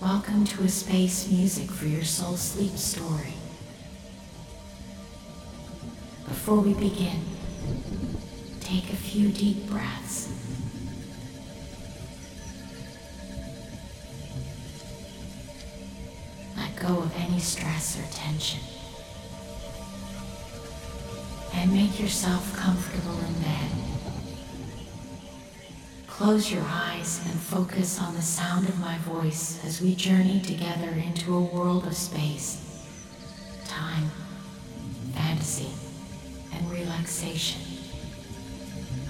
Welcome to a space music for your soul sleep story. Before we begin, take a few deep breaths. Let go of any stress or tension. And make yourself comfortable in bed. Close your eyes and focus on the sound of my voice as we journey together into a world of space, time, fantasy, and relaxation.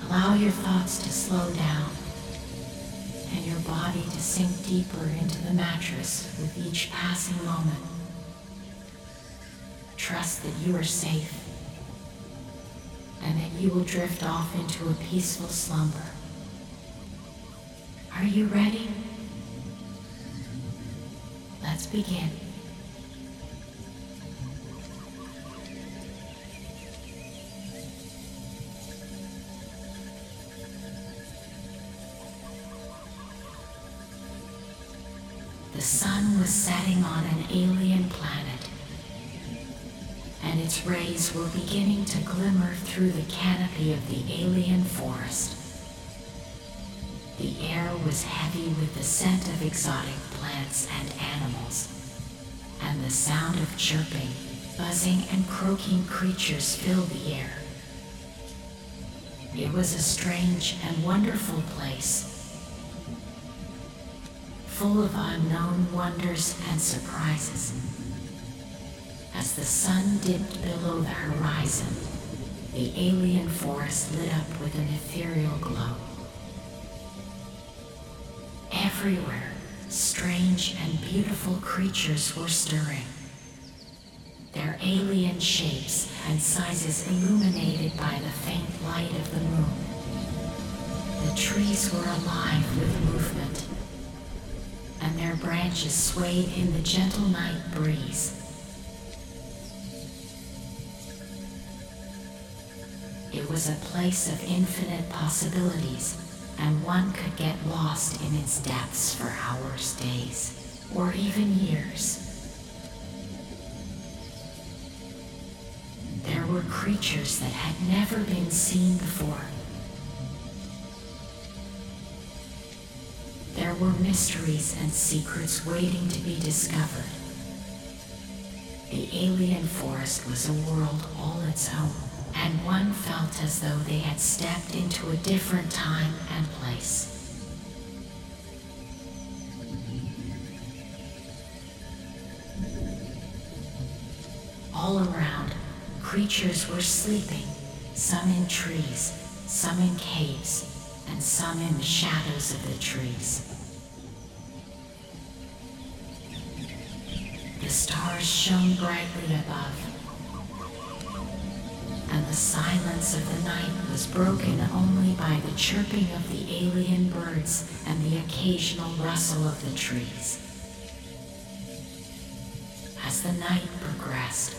Allow your thoughts to slow down and your body to sink deeper into the mattress with each passing moment. Trust that you are safe and that you will drift off into a peaceful slumber. Are you ready? Let's begin. The sun was setting on an alien planet, and its rays were beginning to glimmer through the canopy of the alien forest. The air was heavy with the scent of exotic plants and animals, and the sound of chirping, buzzing, and croaking creatures filled the air. It was a strange and wonderful place, full of unknown wonders and surprises. As the sun dipped below the horizon, the alien forest lit up with an ethereal glow. Everywhere, strange and beautiful creatures were stirring. Their alien shapes and sizes illuminated by the faint light of the moon. The trees were alive with movement, and their branches swayed in the gentle night breeze. It was a place of infinite possibilities and one could get lost in its depths for hours, days, or even years. There were creatures that had never been seen before. There were mysteries and secrets waiting to be discovered. The alien forest was a world all its own and one felt as though they had stepped into a different time and place. All around, creatures were sleeping, some in trees, some in caves, and some in the shadows of the trees. The stars shone brightly above, the silence of the night was broken only by the chirping of the alien birds and the occasional rustle of the trees. As the night progressed,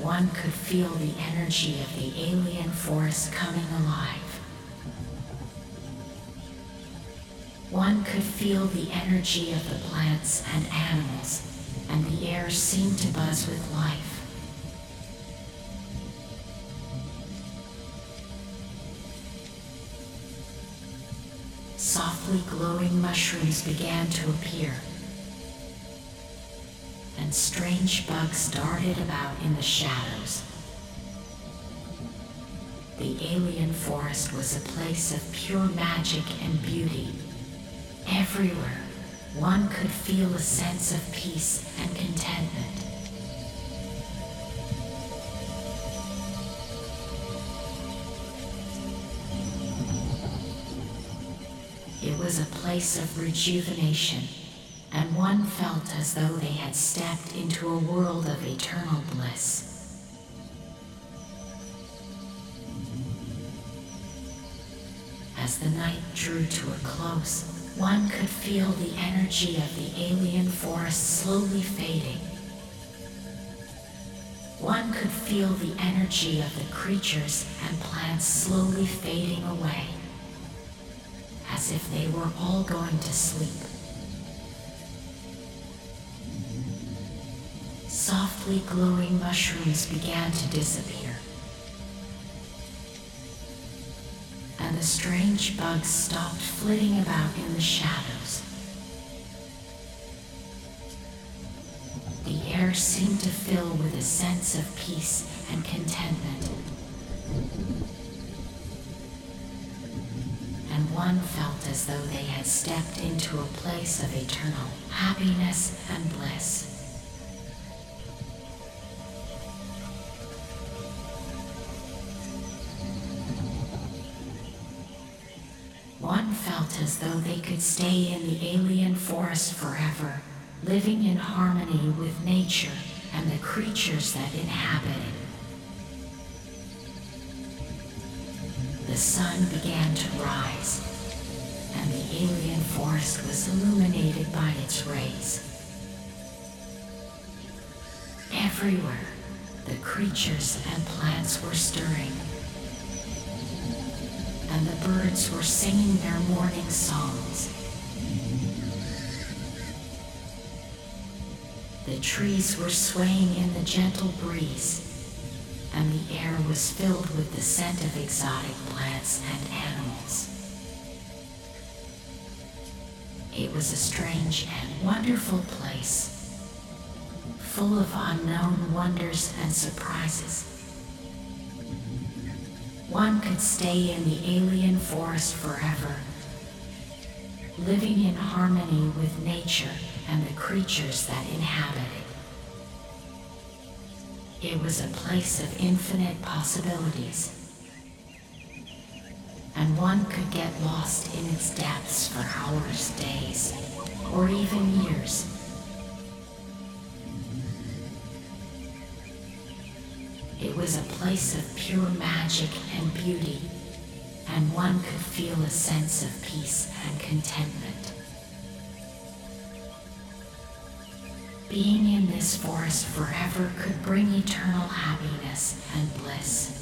one could feel the energy of the alien force coming alive. One could feel the energy of the plants and animals, and the air seemed to buzz with life. Softly glowing mushrooms began to appear, and strange bugs darted about in the shadows. The alien forest was a place of pure magic and beauty. Everywhere, one could feel a sense of peace and contentment. Was a place of rejuvenation, and one felt as though they had stepped into a world of eternal bliss. As the night drew to a close, one could feel the energy of the alien forest slowly fading. One could feel the energy of the creatures and plants slowly fading away, as if they were all going to sleep. Softly glowing mushrooms began to disappear. and the strange bugs stopped flitting about in the shadows. The air seemed to fill with a sense of peace and contentment. One felt as though they had stepped into a place of eternal happiness and bliss. One felt as though they could stay in the alien forest forever, living in harmony with nature and the creatures that inhabit it. The sun began to rise, and the alien forest was illuminated by its rays. Everywhere, the creatures and plants were stirring and the birds were singing their morning songs. The trees were swaying in the gentle breeze, and the air was filled with the scent of exotic plants and animals. It was a strange and wonderful place, full of unknown wonders and surprises. One could stay in the alien forest forever, living in harmony with nature and the creatures that inhabit it. It was a place of infinite possibilities, and one could get lost in its depths for hours, days, or even years. It was a place of pure magic and beauty, and one could feel a sense of peace and contentment. Being in this forest forever could bring eternal happiness and bliss.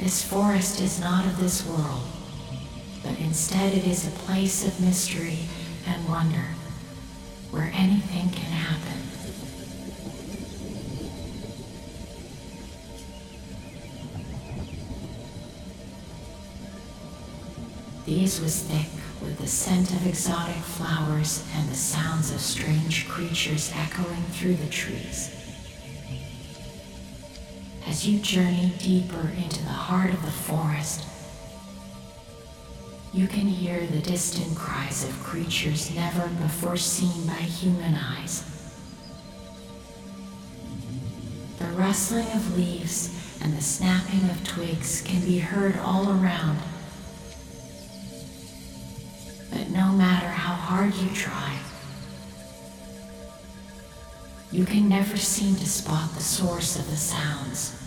This forest is not of this world, but instead it is a place of mystery and wonder where anything can happen. These was thick with the scent of exotic flowers and the sounds of strange creatures echoing through the trees. As you journey deeper into the heart of the forest, you can hear the distant cries of creatures never before seen by human eyes. The rustling of leaves and the snapping of twigs can be heard all around. Hard you try, you can never seem to spot the source of the sounds.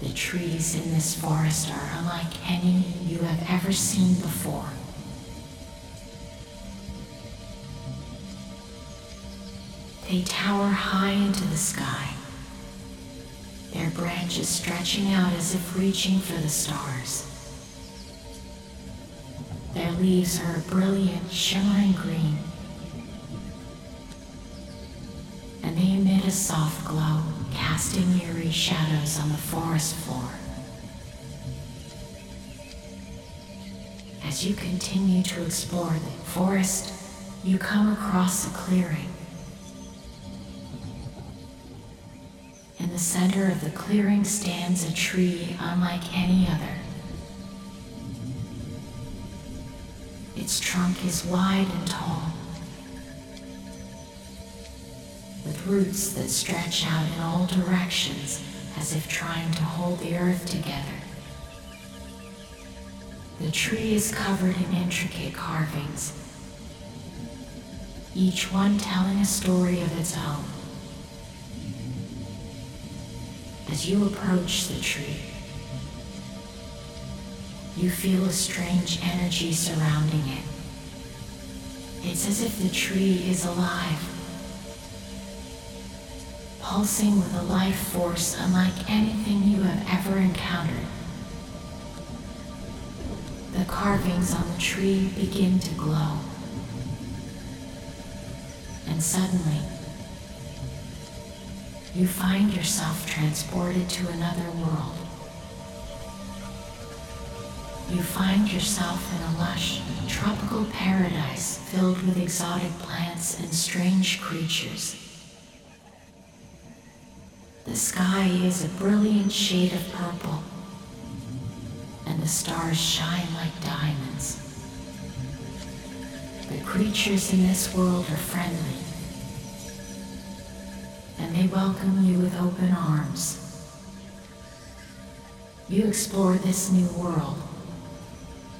The trees in this forest are unlike any you have ever seen before. They tower high into the sky, their branches stretching out as if reaching for the stars. Their leaves are a brilliant, shimmering green, and they emit a soft glow, casting eerie shadows on the forest floor. As you continue to explore the forest, you come across a clearing. In the center of the clearing stands a tree unlike any other. Its trunk is wide and tall, with roots that stretch out in all directions as if trying to hold the earth together. The tree is covered in intricate carvings, each one telling a story of its own. As you approach the tree, you feel a strange energy surrounding it. It's as if the tree is alive, pulsing with a life force unlike anything you have ever encountered. The carvings on the tree begin to glow. And suddenly, you find yourself transported to another world. You find yourself in a lush, tropical paradise filled with exotic plants and strange creatures. The sky is a brilliant shade of purple and the stars shine like diamonds. The creatures in this world are friendly, and they welcome you with open arms. You explore this new world,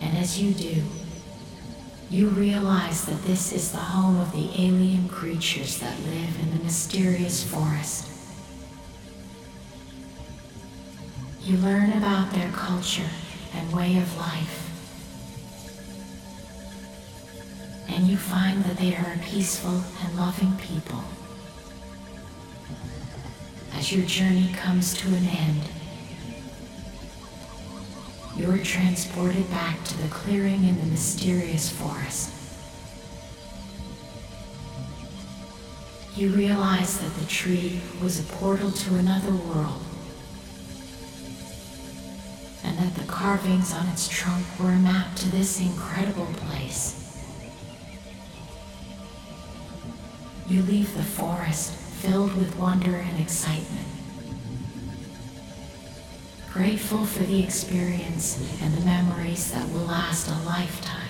and as you do, you realize that this is the home of the alien creatures that live in the mysterious forest. You learn about their culture and way of life. And you find that they are a peaceful and loving people. As your journey comes to an end, you are transported back to the clearing in the mysterious forest. You realize that the tree was a portal to another world and that the carvings on its trunk were a map to this incredible place. You leave the forest filled with wonder and excitement, grateful for the experience and the memories that will last a lifetime.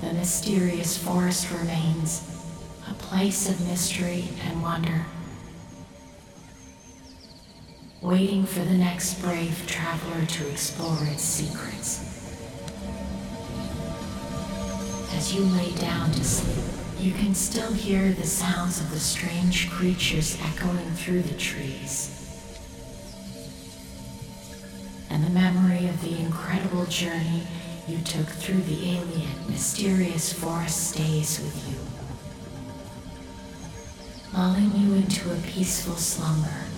The mysterious forest remains a place of mystery and wonder waiting for the next brave traveler to explore its secrets. As you lay down to sleep, you can still hear the sounds of the strange creatures echoing through the trees. And the memory of the incredible journey you took through the alien, mysterious forest stays with you, lulling you into a peaceful slumber.